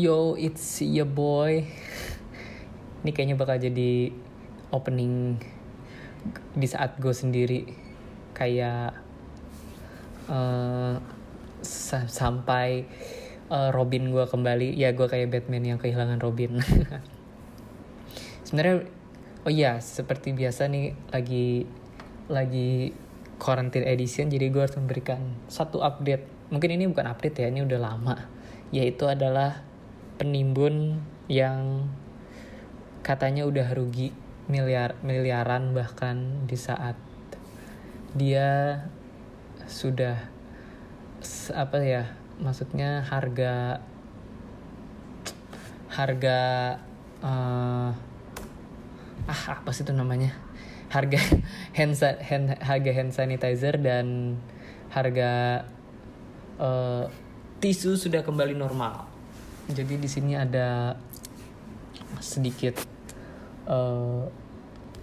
Yo, it's your boy. Ini kayaknya bakal jadi opening di saat gue sendiri kayak uh, sa- sampai uh, Robin gue kembali. Ya gue kayak Batman yang kehilangan Robin. Sebenarnya, oh iya seperti biasa nih lagi lagi quarantine edition, jadi gue harus memberikan satu update. Mungkin ini bukan update ya, ini udah lama. Yaitu adalah penimbun yang katanya udah rugi miliar miliaran bahkan di saat dia sudah apa ya maksudnya harga harga uh, ah apa sih itu namanya? Harga hand, hand harga hand sanitizer dan harga uh, tisu sudah kembali normal jadi di sini ada sedikit uh,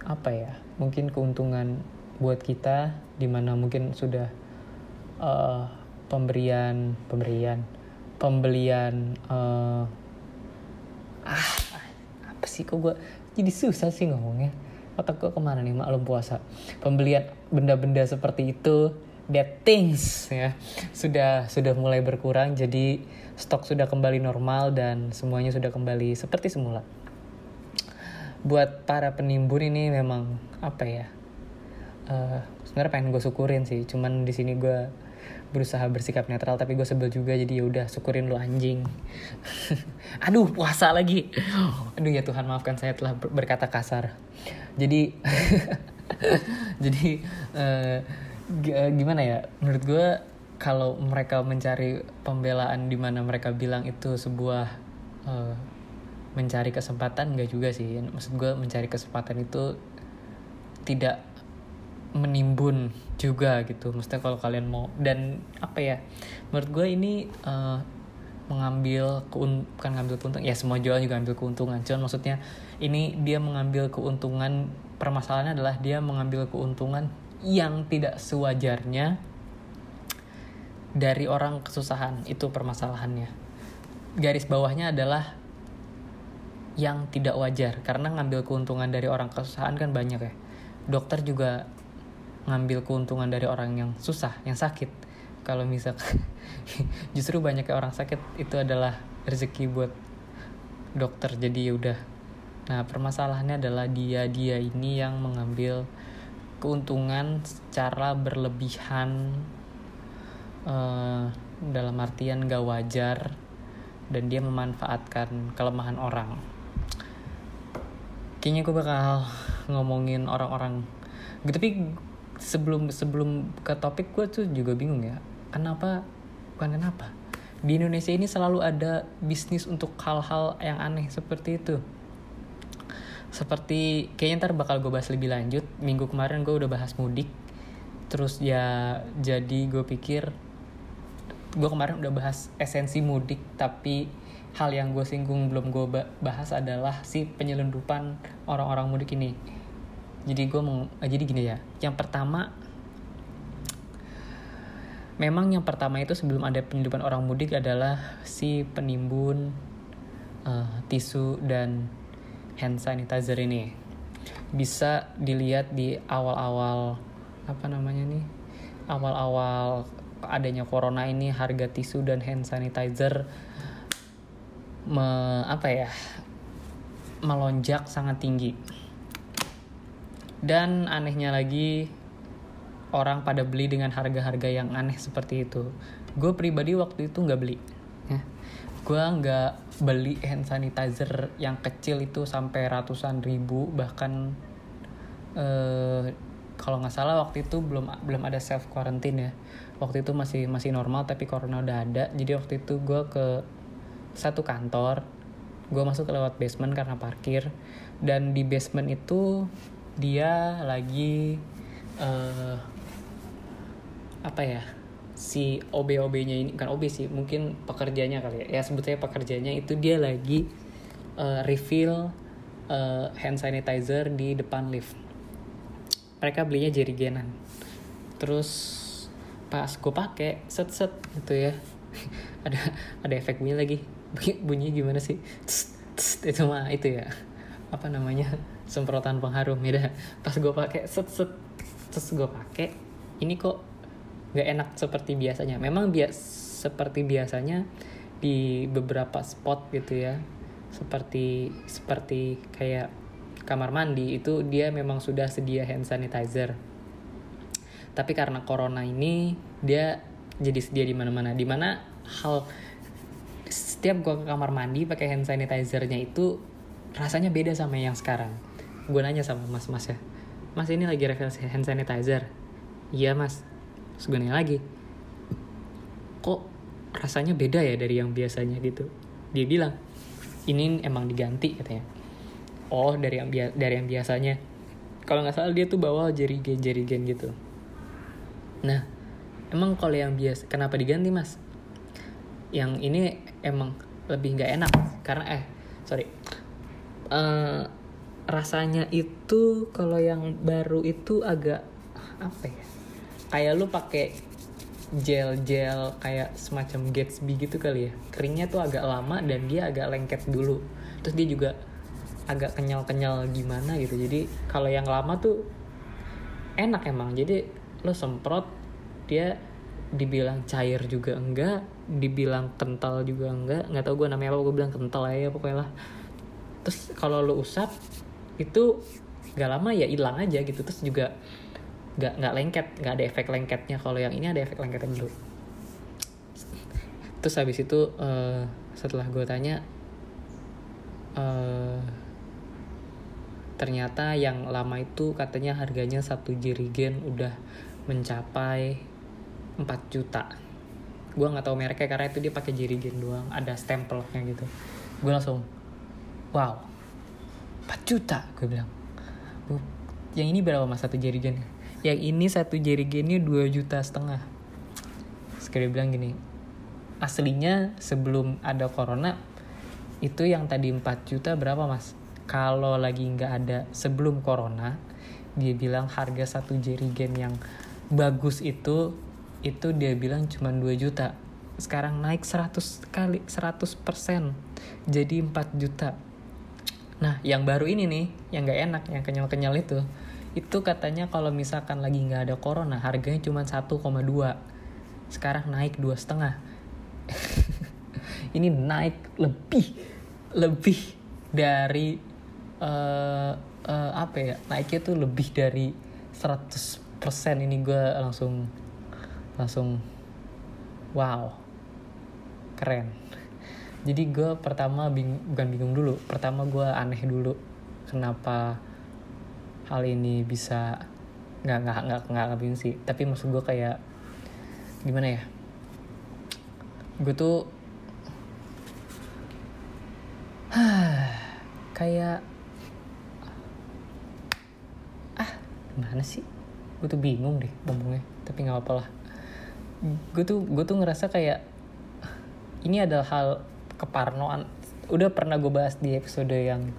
apa ya mungkin keuntungan buat kita di mana mungkin sudah uh, pemberian pemberian pembelian uh, ah apa sih kok gue jadi susah sih ngomongnya? Otak gue ke mana nih maklum puasa. Pembelian benda-benda seperti itu that things ya. Sudah sudah mulai berkurang jadi stok sudah kembali normal dan semuanya sudah kembali seperti semula. Buat para penimbun ini memang apa ya uh, sebenarnya pengen gue syukurin sih. Cuman di sini gue berusaha bersikap netral tapi gue sebel juga jadi ya udah syukurin lu anjing. Aduh puasa lagi. Aduh ya Tuhan maafkan saya telah berkata kasar. Jadi jadi uh, gimana ya? Menurut gue kalau mereka mencari pembelaan di mana mereka bilang itu sebuah uh, mencari kesempatan enggak juga sih. Maksud gue mencari kesempatan itu tidak menimbun juga gitu. Maksudnya kalau kalian mau dan apa ya? Menurut gue ini uh, mengambil bukan ngambil keuntungan ya semua jualan juga ambil keuntungan. Cuman maksudnya ini dia mengambil keuntungan permasalahannya adalah dia mengambil keuntungan yang tidak sewajarnya dari orang kesusahan itu permasalahannya. Garis bawahnya adalah yang tidak wajar karena ngambil keuntungan dari orang kesusahan kan banyak ya. Dokter juga ngambil keuntungan dari orang yang susah yang sakit. Kalau misalkan justru banyak orang sakit itu adalah rezeki buat dokter. Jadi ya udah. Nah permasalahannya adalah dia dia ini yang mengambil keuntungan secara berlebihan uh, dalam artian gak wajar dan dia memanfaatkan kelemahan orang. Kayaknya gue bakal ngomongin orang-orang. Gitu tapi sebelum sebelum ke topik gue tuh juga bingung ya kenapa bukan kenapa di Indonesia ini selalu ada bisnis untuk hal-hal yang aneh seperti itu seperti kayaknya ntar bakal gue bahas lebih lanjut. Minggu kemarin gue udah bahas mudik. Terus ya jadi gue pikir gue kemarin udah bahas esensi mudik tapi hal yang gue singgung belum gue bahas adalah si penyelundupan orang-orang mudik ini. Jadi gue mau jadi gini ya yang pertama memang yang pertama itu sebelum ada penyelundupan orang mudik adalah si penimbun uh, tisu dan hand sanitizer ini bisa dilihat di awal-awal apa namanya nih awal-awal adanya corona ini harga tisu dan hand sanitizer me, apa ya melonjak sangat tinggi dan anehnya lagi orang pada beli dengan harga-harga yang aneh seperti itu gue pribadi waktu itu nggak beli. Gue nggak beli hand sanitizer yang kecil itu sampai ratusan ribu bahkan eh, kalau nggak salah waktu itu belum belum ada self quarantine ya. Waktu itu masih masih normal tapi corona udah ada. Jadi waktu itu gue ke satu kantor gue masuk lewat basement karena parkir. Dan di basement itu dia lagi uh, apa ya si OB-OB-nya ini kan OB sih mungkin pekerjanya kali ya. Ya sebetulnya pekerjanya itu dia lagi uh, refill uh, hand sanitizer di depan lift. Mereka belinya jerigenan. Terus pas gue pakai set set gitu ya. Ada ada efek bunyi lagi. Bunyi gimana sih? Tss, tss, itu mah itu ya. Apa namanya? Semprotan pengharum ya pas gue pakai set set terus gue pakai ini kok nggak enak seperti biasanya. Memang bias seperti biasanya di beberapa spot gitu ya. Seperti seperti kayak kamar mandi itu dia memang sudah sedia hand sanitizer. Tapi karena corona ini dia jadi sedia di mana-mana. Di mana hal setiap gua ke kamar mandi pakai hand sanitizernya itu rasanya beda sama yang sekarang. Gue nanya sama mas mas ya mas ini lagi refill hand sanitizer? Iya mas terus gue lagi. Kok rasanya beda ya dari yang biasanya gitu? Dia bilang ini emang diganti katanya. Oh dari yang dari yang biasanya. Kalau nggak salah dia tuh bawa jerigen jerigen gitu. Nah emang kalau yang biasa kenapa diganti mas? Yang ini emang lebih nggak enak karena eh sorry. Uh, rasanya itu kalau yang baru itu agak apa ya kayak lu pakai gel gel kayak semacam Gatsby gitu kali ya. Keringnya tuh agak lama dan dia agak lengket dulu. Terus dia juga agak kenyal kenyal gimana gitu. Jadi kalau yang lama tuh enak emang. Jadi lo semprot dia dibilang cair juga enggak dibilang kental juga enggak. Nggak tau gue namanya apa gue bilang kental aja pokoknya lah. Terus kalau lo usap itu gak lama ya hilang aja gitu. Terus juga nggak nggak lengket nggak ada efek lengketnya. Kalau yang ini ada efek lengketnya dulu terus habis itu uh, setelah gue tanya uh, ternyata yang lama itu katanya harganya satu jerigen udah mencapai 4 juta. Gue nggak tahu mereknya karena itu dia pakai jerigen doang ada stempelnya gitu. Gue langsung wow 4 juta gue bilang. Yang ini berapa mas? Satu jerigen yang ini satu jerigennya 2 juta setengah. Sekali bilang gini aslinya sebelum ada corona itu yang tadi 4 juta berapa mas? Kalau lagi nggak ada sebelum corona dia bilang harga satu jerigen yang bagus itu itu dia bilang cuma 2 juta. Sekarang naik 100 kali 100 persen jadi 4 juta. Nah, yang baru ini nih, yang gak enak, yang kenyal-kenyal itu, itu katanya kalau misalkan lagi nggak ada corona, harganya cuma 1,2. Sekarang naik dua setengah. ini naik lebih, lebih dari uh, uh, apa ya? Naiknya tuh lebih dari 100% ini gue langsung langsung wow keren jadi gue pertama bing bukan bingung dulu pertama gue aneh dulu kenapa hal ini bisa nggak nggak nggak nggak sih. Tapi maksud gue kayak gimana ya? Gue tuh kayak ah gimana sih? Gue tuh bingung deh ngomongnya tapi nggak apa-apa lah. Gue tuh gue tuh ngerasa kayak ini adalah hal keparnoan. Udah pernah gue bahas di episode yang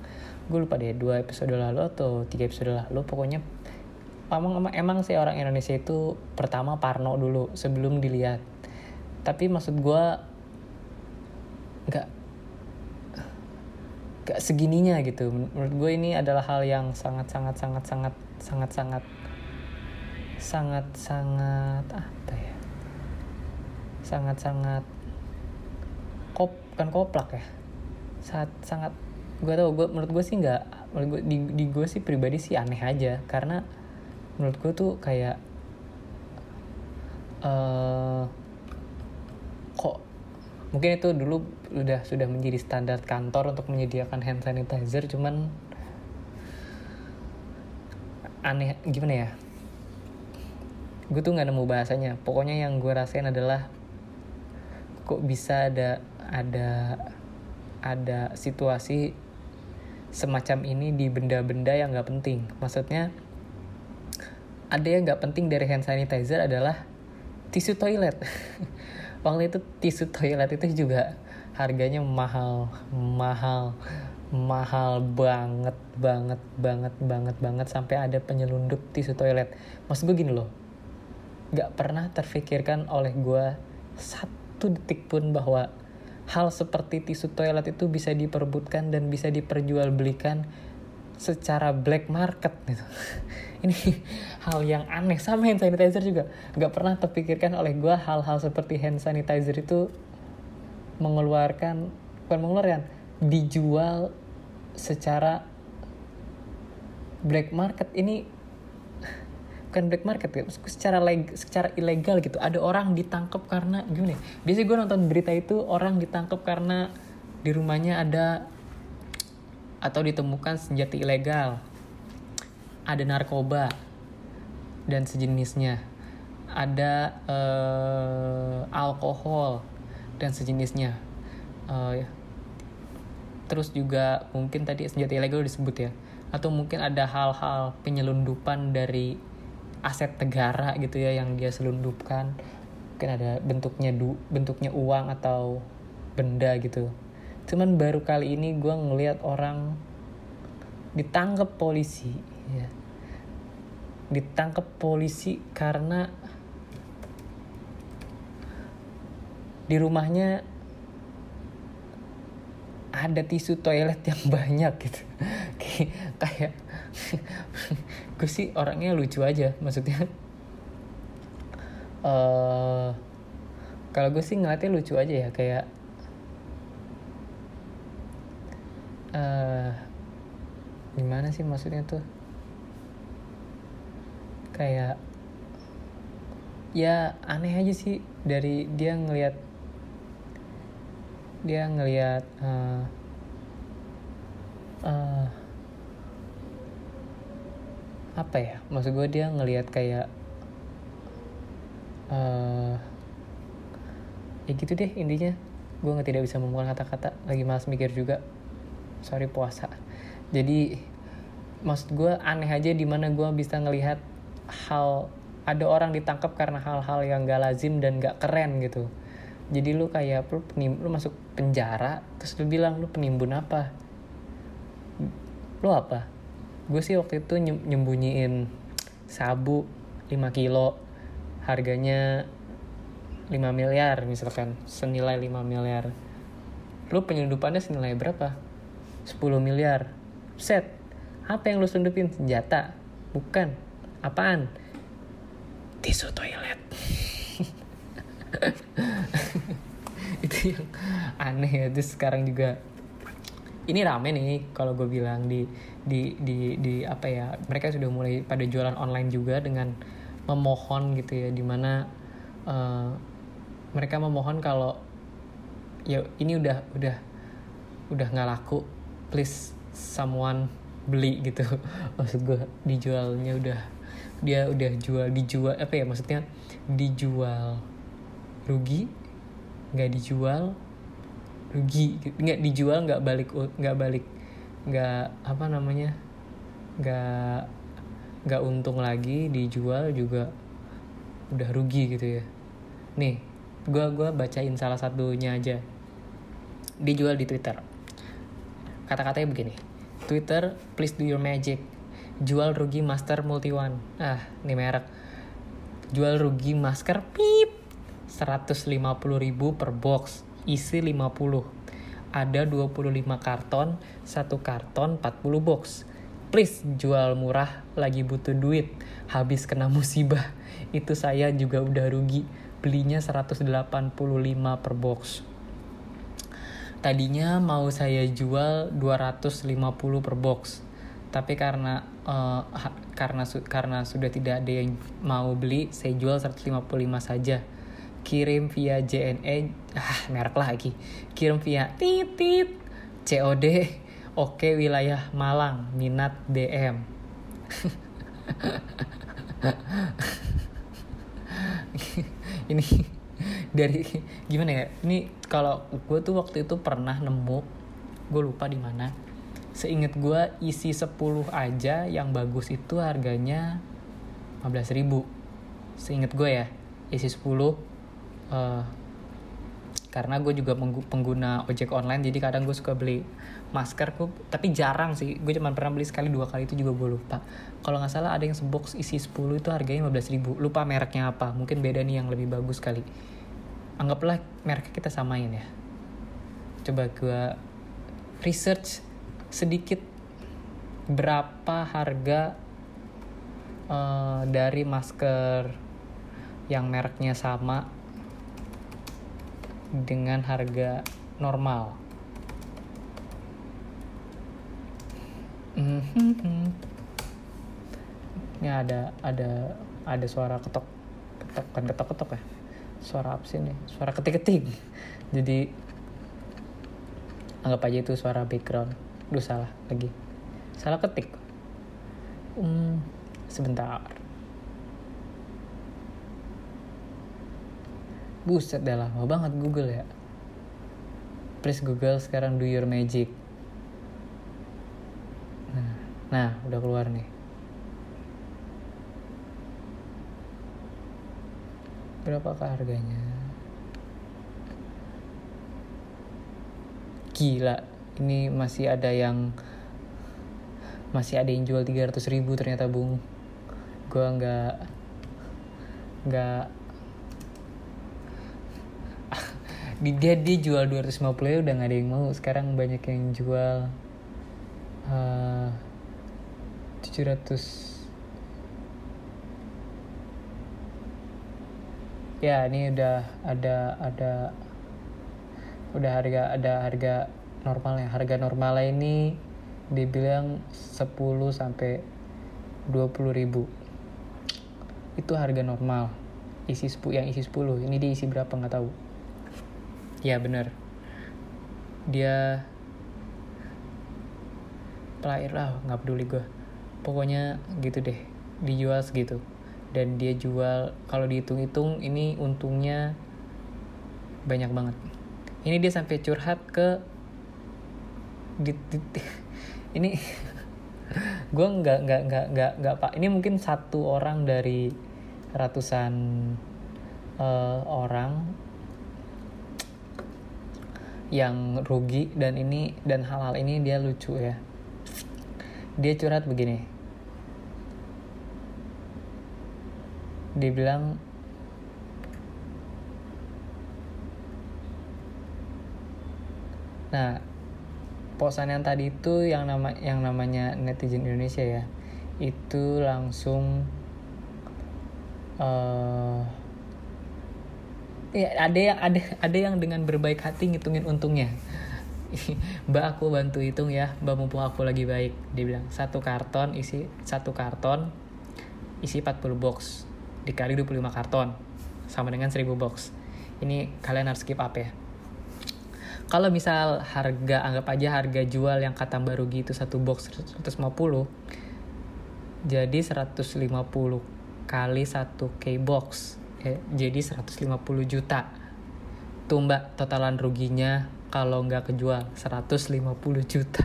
gue lupa deh dua episode lalu atau tiga episode lalu pokoknya emang emang, sih orang Indonesia itu pertama parno dulu sebelum dilihat. Tapi maksud gue nggak nggak segininya gitu. Menurut gue ini adalah hal yang sangat sangat sangat sangat sangat sangat sangat sangat apa ya? Sangat sangat kop bukan koplak ya. Saat sangat gue tau gue menurut gue sih nggak menurut gue di, di gue sih pribadi sih aneh aja. Karena menurut gue tuh kayak uh, kok mungkin itu dulu udah sudah menjadi standar kantor untuk menyediakan hand sanitizer cuman aneh gimana ya? Gue tuh nggak nemu bahasanya. Pokoknya yang gue rasain adalah kok bisa ada ada ada situasi semacam ini di benda-benda yang nggak penting. Maksudnya ada yang nggak penting dari hand sanitizer adalah tisu toilet. Waktu itu tisu toilet itu juga harganya mahal, mahal, mahal banget, banget, banget, banget, banget sampai ada penyelundup tisu toilet. Maksud gue gini loh, nggak pernah terfikirkan oleh gue satu detik pun bahwa hal seperti tisu toilet itu bisa diperebutkan dan bisa diperjualbelikan secara black market gitu. Ini hal yang aneh sama hand sanitizer juga. Gak pernah terpikirkan oleh gue hal-hal seperti hand sanitizer itu mengeluarkan bukan mengeluarkan dijual secara black market ini bukan black market ya secara leg, secara ilegal gitu. Ada orang ditangkap karena gimana ya biasanya gue nonton berita itu orang ditangkap karena di rumahnya ada atau ditemukan senjata ilegal ada narkoba dan sejenisnya. Ada uh, alkohol dan sejenisnya. Uh, terus juga mungkin tadi senjata ilegal disebut ya atau mungkin ada hal-hal penyelundupan dari aset negara gitu ya yang dia selundupkan. Mungkin ada bentuknya du bentuknya uang atau benda gitu. Cuman baru kali ini gue ngelihat orang ditangkap polisi ya. Ditangkap polisi karena di rumahnya ada tisu toilet yang banyak gitu. Kayak gue sih orangnya lucu aja maksudnya. Uh, kalau gue sih ngeliatnya lucu aja ya kayak uh, gimana sih maksudnya tuh? Kayak ya aneh aja sih dari dia ngelihat dia ngelihat uh, uh, apa ya maksud gue dia ngelihat kayak uh, ya gitu deh intinya. Gue nggak tidak bisa membuat kata-kata lagi malas mikir juga. Sorry puasa. Jadi maksud gue aneh aja di mana gue bisa ngelihat hal ada orang ditangkap karena hal-hal yang gak lazim dan gak keren gitu. Jadi lu kayak lu, penim, lu masuk penjara terus lu bilang lu penimbun apa? Lu apa gue sih waktu itu nyembunyiin sabu 5 kilo harganya 5 miliar misalkan senilai 5 miliar. Lu penyelundupannya senilai berapa? 10 miliar. Set apa yang lu selundupin senjata? Bukan. Apaan? Tisu toilet. Itu yang aneh ya terus sekarang juga. Ini rame nih kalau gue bilang di di di di apa ya mereka sudah mulai pada jualan online juga dengan memohon gitu ya di mana uh, mereka memohon kalau ya ini udah udah udah nggak laku please someone beli gitu. Maksud gue dijualnya udah dia udah jual dijual apa ya maksudnya dijual rugi nggak dijual rugi nggak dijual nggak balik nggak balik nggak apa namanya nggak nggak untung lagi dijual juga udah rugi gitu ya. Nih gue gua bacain salah satunya aja. Dijual di twitter. Kata-katanya begini twitter please do your magic. Jual rugi master multi one. Ah ini merek. Jual rugi masker pip 150 ribu per box isi 50 ada 25 karton, satu karton 40 box. Please jual murah, lagi butuh duit, habis kena musibah. Itu saya juga udah rugi, belinya 185 per box. Tadinya mau saya jual 250 per box. Tapi karena uh, karena karena sudah tidak ada yang mau beli, saya jual 155 saja kirim via JNE ah merek lagi. Kirim via titit COD oke wilayah Malang minat DM ini dari gimana ya? Ini kalau gue tuh waktu itu pernah nemu gue lupa di mana. Seingat gue isi 10 aja yang bagus itu harganya 15 ribu. Seingat gue ya isi 10 uh, karena gue juga pengguna ojek online jadi kadang gue suka beli masker. Gue tapi jarang sih. Gue cuma pernah beli sekali dua kali itu juga gue lupa. Kalau nggak salah ada yang sebox isi 10 itu harganya 15 ribu. Lupa mereknya apa. Mungkin beda nih yang lebih bagus kali. Anggaplah mereknya kita samain ya. Coba gue research sedikit berapa harga uh, dari masker yang mereknya sama dengan harga normal. Ini ada ada ada suara ketok ketok kan ketok ketok ya. Suara apa sih nih suara ketik ketik jadi anggap aja itu suara background. Duh salah lagi. Salah ketik. Hmm, sebentar buset dah lama banget Google ya. Please Google sekarang do your magic. Nah, nah udah keluar nih. Berapakah harganya? Gila ini masih ada yang masih ada yang jual 300 ribu ternyata bung. Gue nggak nggak dia dia jual 250 ya udah nggak ada yang mau. Sekarang banyak yang jual uh, 700 ya ini udah ada ada udah harga ada harga normalnya. Harga normalnya ini dibilang 10 sampai 20 ribu. Itu harga normal. Isi 10 yang isi 10 ini dia isi berapa? Nggak tahu ya bener dia pelair lah nggak peduli gue pokoknya gitu deh dijual segitu. Dan dia jual kalau dihitung-hitung ini untungnya banyak banget. Ini dia sampai curhat ke di, di, di ini gue nggak nggak nggak nggak nggak pak. Ini mungkin satu orang dari ratusan uh, orang yang rugi dan ini dan hal-hal ini dia lucu ya. Dia curhat begini. Dibilang nah posan yang tadi itu yang nama yang namanya netizen Indonesia ya itu langsung uh, ya ada yang ada ada yang dengan berbaik hati ngitungin untungnya. Mbak aku bantu hitung ya. Mbak mumpung aku lagi baik. Dia bilang satu karton isi satu karton isi 40 box dikali 25 karton. Sama dengan 1000 box. Ini kalian harus skip up ya. Kalau misal harga anggap aja harga jual yang kata baru gitu satu box 150 jadi 150 kali 1 k box ya, jadi 150 juta. Tuh mbak totalan ruginya kalau nggak kejual 150 juta.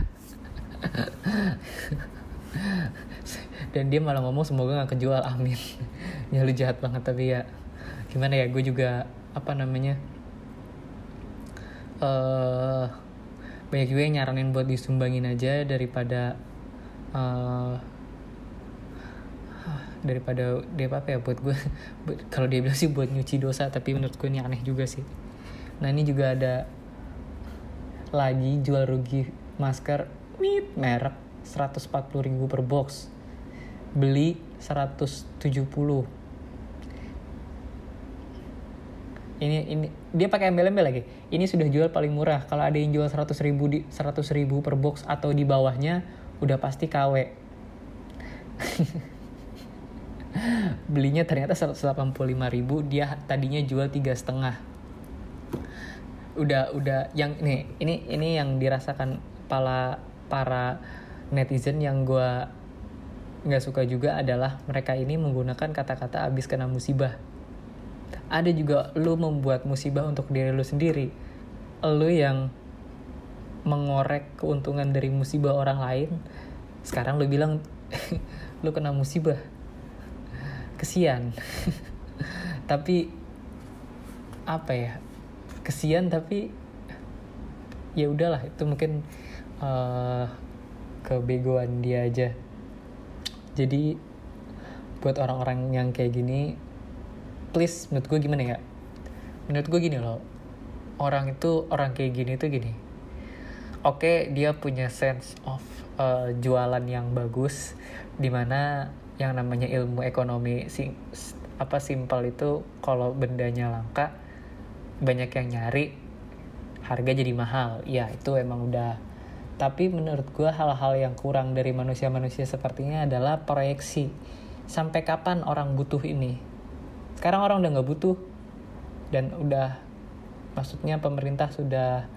Dan dia malah ngomong semoga nggak kejual. Amin. Ya lu jahat banget tapi ya gimana ya gue juga apa namanya uh, banyak juga yang nyaranin buat disumbangin aja daripada uh, daripada dia apa ya buat gue kalau dia bilang sih buat nyuci dosa tapi menurut gue ini aneh juga sih. Nah ini juga ada lagi jual rugi masker mit merek 140 ribu per box. Beli 170 ini ini dia pakai embel-embel lagi. Ini sudah jual paling murah. Kalau ada yang jual 100 ribu di 100 ribu per box atau di bawahnya udah pasti KW belinya ternyata 185 ribu dia tadinya jual tiga setengah udah udah yang nih ini ini yang dirasakan para para netizen yang gue nggak suka juga adalah mereka ini menggunakan kata-kata abis kena musibah. Ada juga lu membuat musibah untuk diri lu sendiri. Lu yang mengorek keuntungan dari musibah orang lain. Sekarang lu bilang lu kena musibah. Kesian. tapi apa ya? Kesian tapi ya udahlah itu mungkin uh, kebegoan dia aja jadi buat orang-orang yang kayak gini please menurut gue gimana ya menurut gue gini loh orang itu orang kayak gini tuh gini oke okay, dia punya sense of uh, jualan yang bagus di mana yang namanya ilmu ekonomi sing apa simpel itu kalau bendanya langka banyak yang nyari harga jadi mahal. Ya itu emang udah. Tapi menurut gue hal-hal yang kurang dari manusia-manusia sepertinya adalah proyeksi. Sampai kapan orang butuh ini? Sekarang orang udah nggak butuh. Dan udah maksudnya pemerintah sudah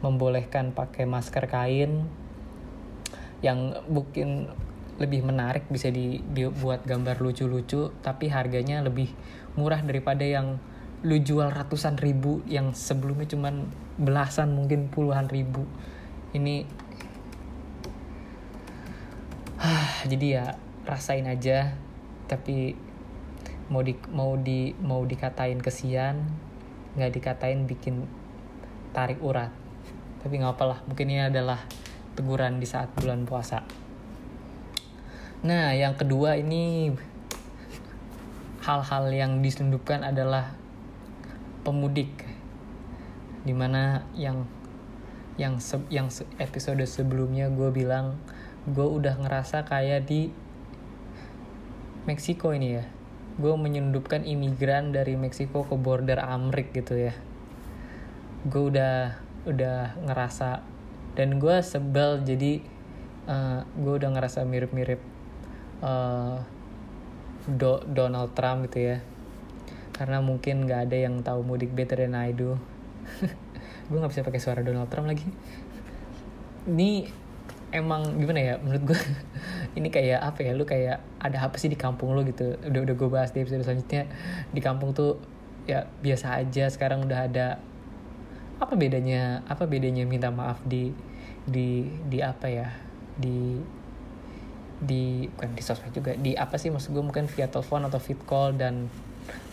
membolehkan pakai masker kain yang mungkin lebih menarik bisa dibuat gambar lucu-lucu tapi harganya lebih murah daripada yang lu jual ratusan ribu yang sebelumnya cuman belasan mungkin puluhan ribu. Ini jadi ya rasain aja tapi mau di mau di mau dikatain kesian nggak dikatain bikin tarik urat. Tapi nggak apalah mungkin ini adalah teguran di saat bulan puasa nah yang kedua ini hal-hal yang diselundupkan adalah pemudik di mana yang yang se, yang episode sebelumnya gue bilang gue udah ngerasa kayak di Meksiko ini ya. Gue menyelundupkan imigran dari Meksiko ke border Amrik gitu ya. Gue udah udah ngerasa dan gue sebel jadi uh, eh, gue udah ngerasa mirip-mirip uh, Do Donald Trump gitu ya. Karena mungkin nggak ada yang tahu mudik better than I do. Gue nggak bisa pakai suara Donald Trump lagi. Ini emang gimana ya? Menurut gue ini kayak apa ya? Lu kayak ada apa sih di kampung lu gitu? Udah udah gue bahas di episode selanjutnya. Di kampung tuh ya biasa aja sekarang udah ada apa bedanya? Apa bedanya minta maaf di di di apa ya? Di di bukan di sosmed juga di apa sih maksud gue mungkin via telepon atau fit call dan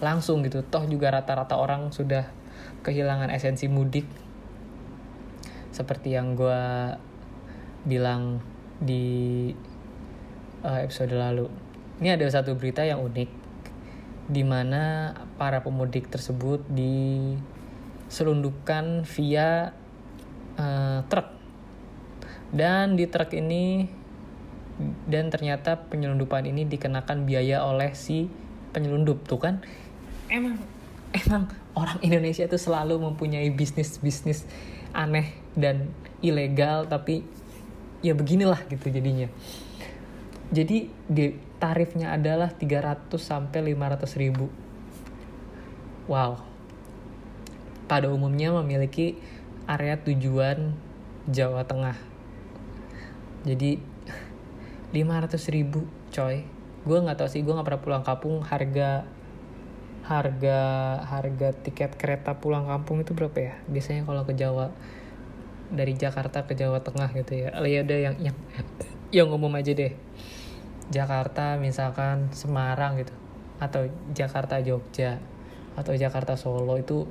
langsung gitu. Toh juga rata-rata orang sudah kehilangan esensi mudik. Seperti yang gue bilang di uh, episode lalu. Ini ada satu berita yang unik di mana para pemudik tersebut di selundupkan via uh, truk. Dan di truk ini dan ternyata penyelundupan ini dikenakan biaya oleh si penyelundup tuh kan? Emang. Emang orang Indonesia itu selalu mempunyai bisnis bisnis aneh dan ilegal tapi ya beginilah gitu jadinya. Jadi di tarifnya adalah 300 sampai 500 ribu. Wow. Pada umumnya memiliki area tujuan Jawa Tengah. Jadi 500 ribu coy. Gue nggak tahu sih, gue nggak pernah pulang kampung. Harga harga harga tiket kereta pulang kampung itu berapa ya? Biasanya kalau ke Jawa dari Jakarta ke Jawa Tengah gitu ya. Ya udah yang yang yang ngomong aja deh. Jakarta misalkan Semarang gitu atau Jakarta Jogja atau Jakarta Solo itu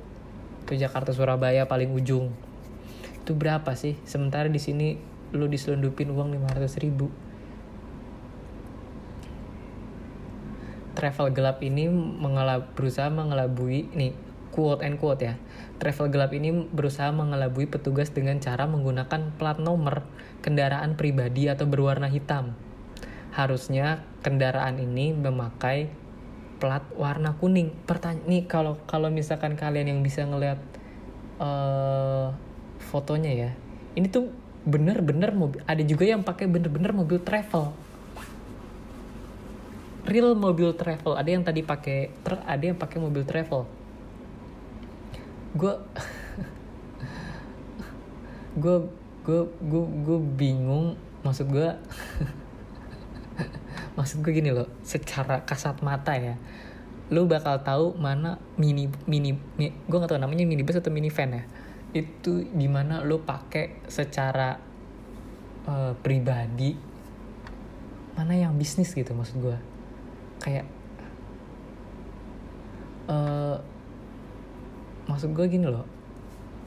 ke Jakarta Surabaya paling ujung itu berapa sih sementara di sini lu diselundupin uang 500 ribu travel gelap ini mengelab, berusaha mengelabui nih quote and quote ya travel gelap ini berusaha mengelabui petugas dengan cara menggunakan plat nomor kendaraan pribadi atau berwarna hitam harusnya kendaraan ini memakai plat warna kuning. Pertanyaan nih kalau kalau misalkan kalian yang bisa ngeliat uh, fotonya ya, ini tuh bener-bener mobil. Ada juga yang pakai bener-bener mobil travel. Real mobil travel. Ada yang tadi pakai ada yang pakai mobil travel. Gue gue gue gue gue bingung. Maksud gue maksud gue gini loh secara kasat mata ya. Lu bakal tahu mana mini mini, mini gue gak tau namanya mini bus atau mini van ya. Itu di mana lu pakai secara uh, pribadi. Mana yang bisnis gitu maksud gue kayak uh, maksud gue gini loh.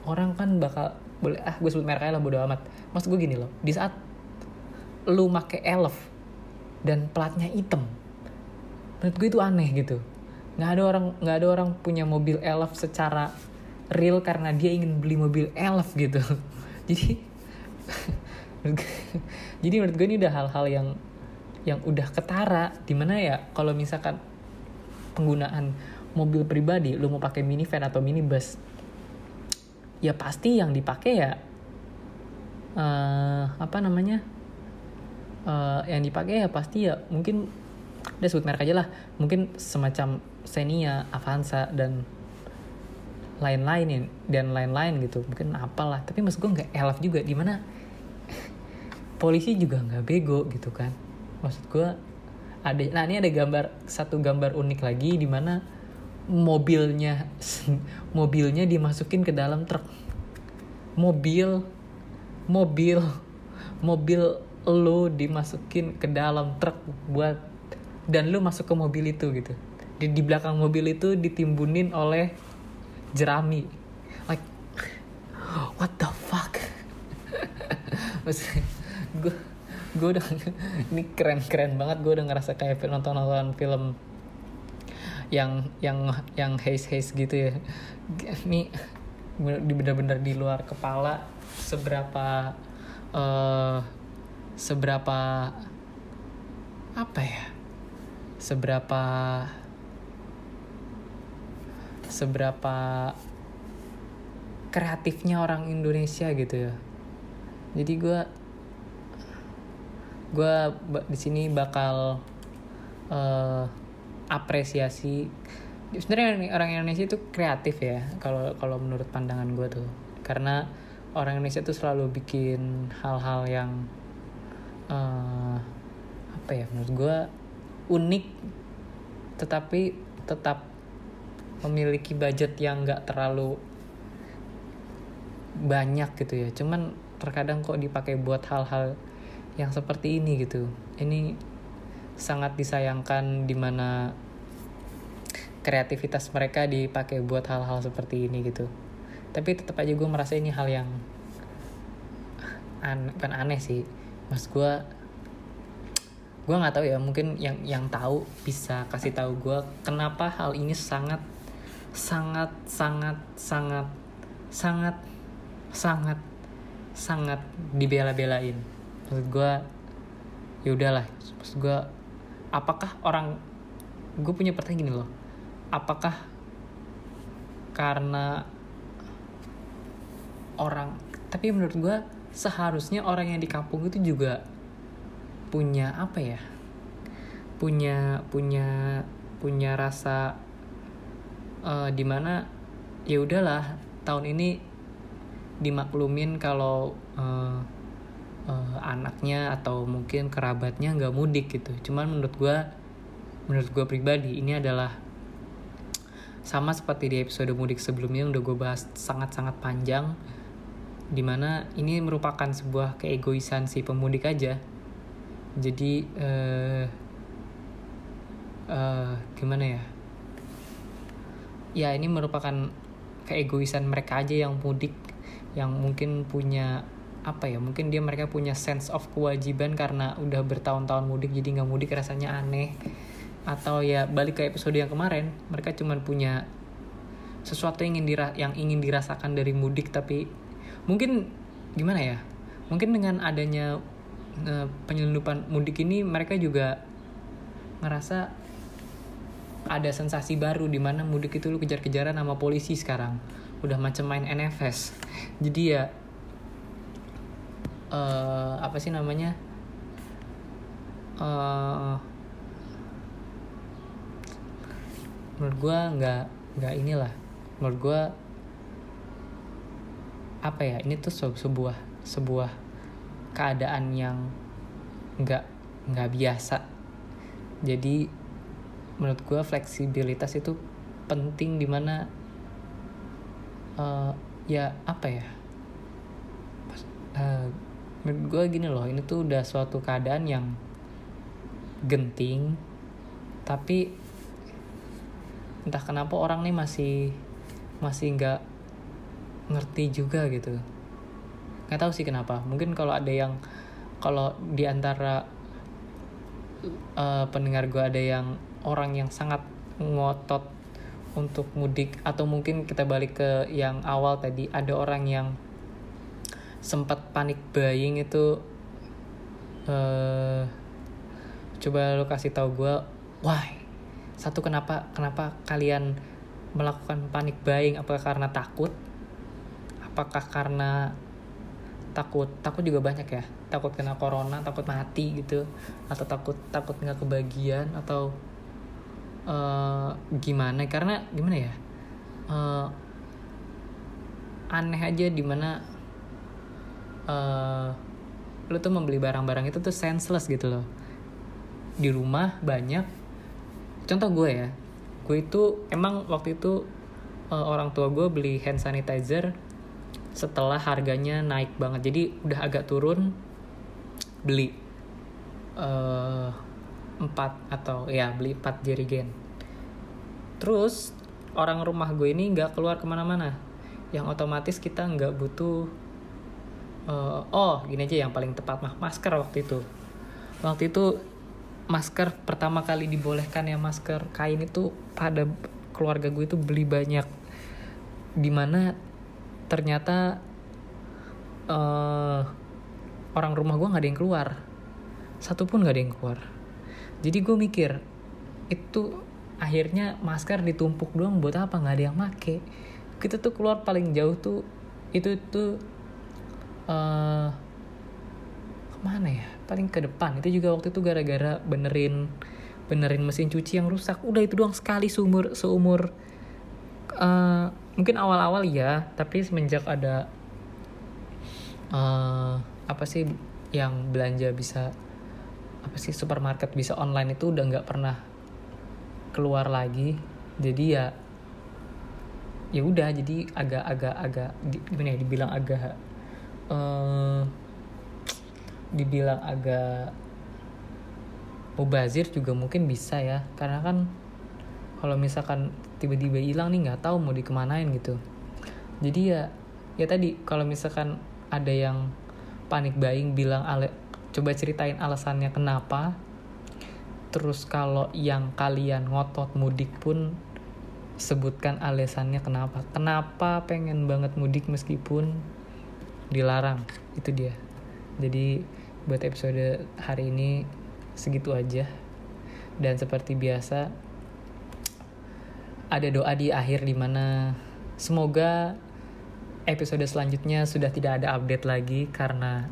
Orang kan bakal boleh ah gue sebut merek lah bodo amat. Maksud gue gini loh di saat lu make elf dan platnya hitam menurut gue itu aneh gitu. Nggak ada orang nggak ada orang punya mobil elf secara real karena dia ingin beli mobil elf gitu. Jadi jadi menurut gue ini udah hal-hal yang yang udah ketara di mana ya kalau misalkan penggunaan mobil pribadi lu mau pakai minivan atau minibus ya pasti yang dipakai ya uh, apa namanya uh, yang dipakai ya pasti ya mungkin udah sebut merek aja lah mungkin semacam Xenia, Avanza dan lain-lain dan lain-lain gitu mungkin apalah tapi maksud gue nggak elaf juga di mana polisi juga nggak bego gitu kan maksud gue ada nah ini ada gambar satu gambar unik lagi di mana mobilnya mobilnya dimasukin ke dalam truk. Mobil mobil mobil lo dimasukin ke dalam truk buat dan lu masuk ke mobil itu gitu. Di, di belakang mobil itu ditimbunin oleh jerami. Like what the fuck? Maksudnya gue gue udah ini keren keren banget. Gue udah ngerasa kayak nonton nonton film yang yang yang haze haze gitu ya. Ini bener-bener di luar kepala seberapa uh, seberapa apa ya? Seberapa seberapa kreatifnya orang Indonesia gitu ya. Jadi gue gue di sini bakal uh, apresiasi. Sebenarnya orang Indonesia itu kreatif ya kalau kalau menurut pandangan gue tuh. Karena orang Indonesia tuh selalu bikin hal-hal yang uh, apa ya menurut gue unik tetapi tetap memiliki budget yang nggak terlalu banyak gitu ya. Cuman terkadang kok dipakai buat hal-hal yang seperti ini gitu. Ini sangat disayangkan di mana kreativitas mereka dipakai buat hal-hal seperti ini gitu. Tapi tetap aja gue merasa ini hal yang aneh, bukan aneh sih. Mas gue gue nggak tahu ya mungkin yang yang tahu bisa kasih tahu gue kenapa hal ini sangat sangat sangat sangat sangat sangat sangat dibela-belain maksud gue ya udahlah. Maksud gue apakah orang gue punya pertanyaan gini loh. Apakah karena orang tapi menurut gue seharusnya orang yang di kampung itu juga punya apa ya? Punya punya punya rasa uh, di mana ya udahlah tahun ini dimaklumin kalau uh, uh, anaknya atau mungkin kerabatnya nggak mudik gitu. Cuman menurut gue menurut gue pribadi ini adalah sama seperti di episode mudik sebelumnya yang udah gue bahas sangat-sangat panjang di mana ini merupakan sebuah keegoisan si pemudik aja. Jadi uh, uh, gimana ya? Ya ini merupakan keegoisan mereka aja yang mudik yang mungkin punya apa ya mungkin dia mereka punya sense of kewajiban karena udah bertahun-tahun mudik jadi nggak mudik rasanya aneh. Atau ya balik ke episode yang kemarin mereka cuma punya sesuatu yang ingin dira yang ingin dirasakan dari mudik tapi mungkin gimana ya mungkin dengan adanya uh, penyelundupan mudik ini mereka juga ngerasa ada sensasi baru di mana mudik itu lu kejar-kejaran sama polisi sekarang. Udah macam main NFS jadi ya uh, apa sih namanya? Uh, menurut gue nggak nggak inilah. Menurut gue apa ya ini tuh sebuah sebuah keadaan yang nggak nggak biasa. Jadi menurut gue fleksibilitas itu penting di mana uh, ya apa ya? Uh, menurut gue gini loh ini tuh udah suatu keadaan yang genting tapi entah kenapa orang nih masih masih nggak ngerti juga gitu. Nggak tahu sih kenapa. Mungkin kalau ada yang kalau di antara uh, pendengar gue ada yang orang yang sangat ngotot untuk mudik atau mungkin kita balik ke yang awal tadi ada orang yang sempat panik buying itu uh, coba lo kasih tahu gue why satu kenapa kenapa kalian melakukan panik buying? Apakah karena takut? Apakah karena takut? Takut juga banyak ya. Takut kena corona takut mati gitu atau takut takut nggak kebagian atau uh, gimana? Karena gimana ya? Uh, aneh aja di mana uh, lu tuh membeli barang-barang itu tuh senseless gitu loh. Di rumah banyak. Contoh gue ya gue itu emang waktu itu uh, orang tua gue beli hand sanitizer setelah harganya naik banget. Jadi udah agak turun beli uh, atau ya beli empat jerigen terus orang rumah gue ini nggak keluar ke mana-mana. Yang otomatis kita nggak butuh uh, oh gini aja yang paling tepat mah masker waktu itu. Waktu itu masker pertama kali dibolehkan ya masker kain itu pada keluarga gue itu beli banyak. Di mana ternyata uh, orang rumah gue nggak ada yang keluar. Satu pun nggak ada yang keluar. Jadi gue mikir itu akhirnya masker ditumpuk doang buat apa? Nggak ada yang make. Kita tuh keluar paling jauh tuh itu tuh uh, ke mana ya? Paling ke depan. Itu juga waktu itu gara-gara benerin benerin mesin cuci yang rusak. Udah itu doang sekali seumur seumur uh, mungkin awal-awal ya tapi semenjak ada uh, apa sih yang belanja bisa apa sih supermarket bisa online itu udah nggak pernah keluar lagi. Jadi ya ya udah. Jadi agak-agak agak gimana ya dibilang agak uh, dibilang agak mubazir juga mungkin bisa ya. Karena kan kalau misalkan tiba-tiba hilang nih nggak tahu mau dikemanain gitu. Jadi ya ya tadi kalau misalkan ada yang panik buying bilang ale coba ceritain alasannya kenapa. Terus kalau yang kalian ngotot mudik pun sebutkan alasannya kenapa. Kenapa pengen banget mudik meskipun dilarang itu dia jadi buat episode hari ini segitu aja dan seperti biasa ada doa di akhir di mana semoga episode selanjutnya sudah tidak ada update lagi karena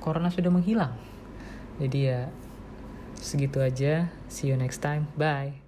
corona sudah menghilang. Jadi ya segitu aja. See you next time. Bye.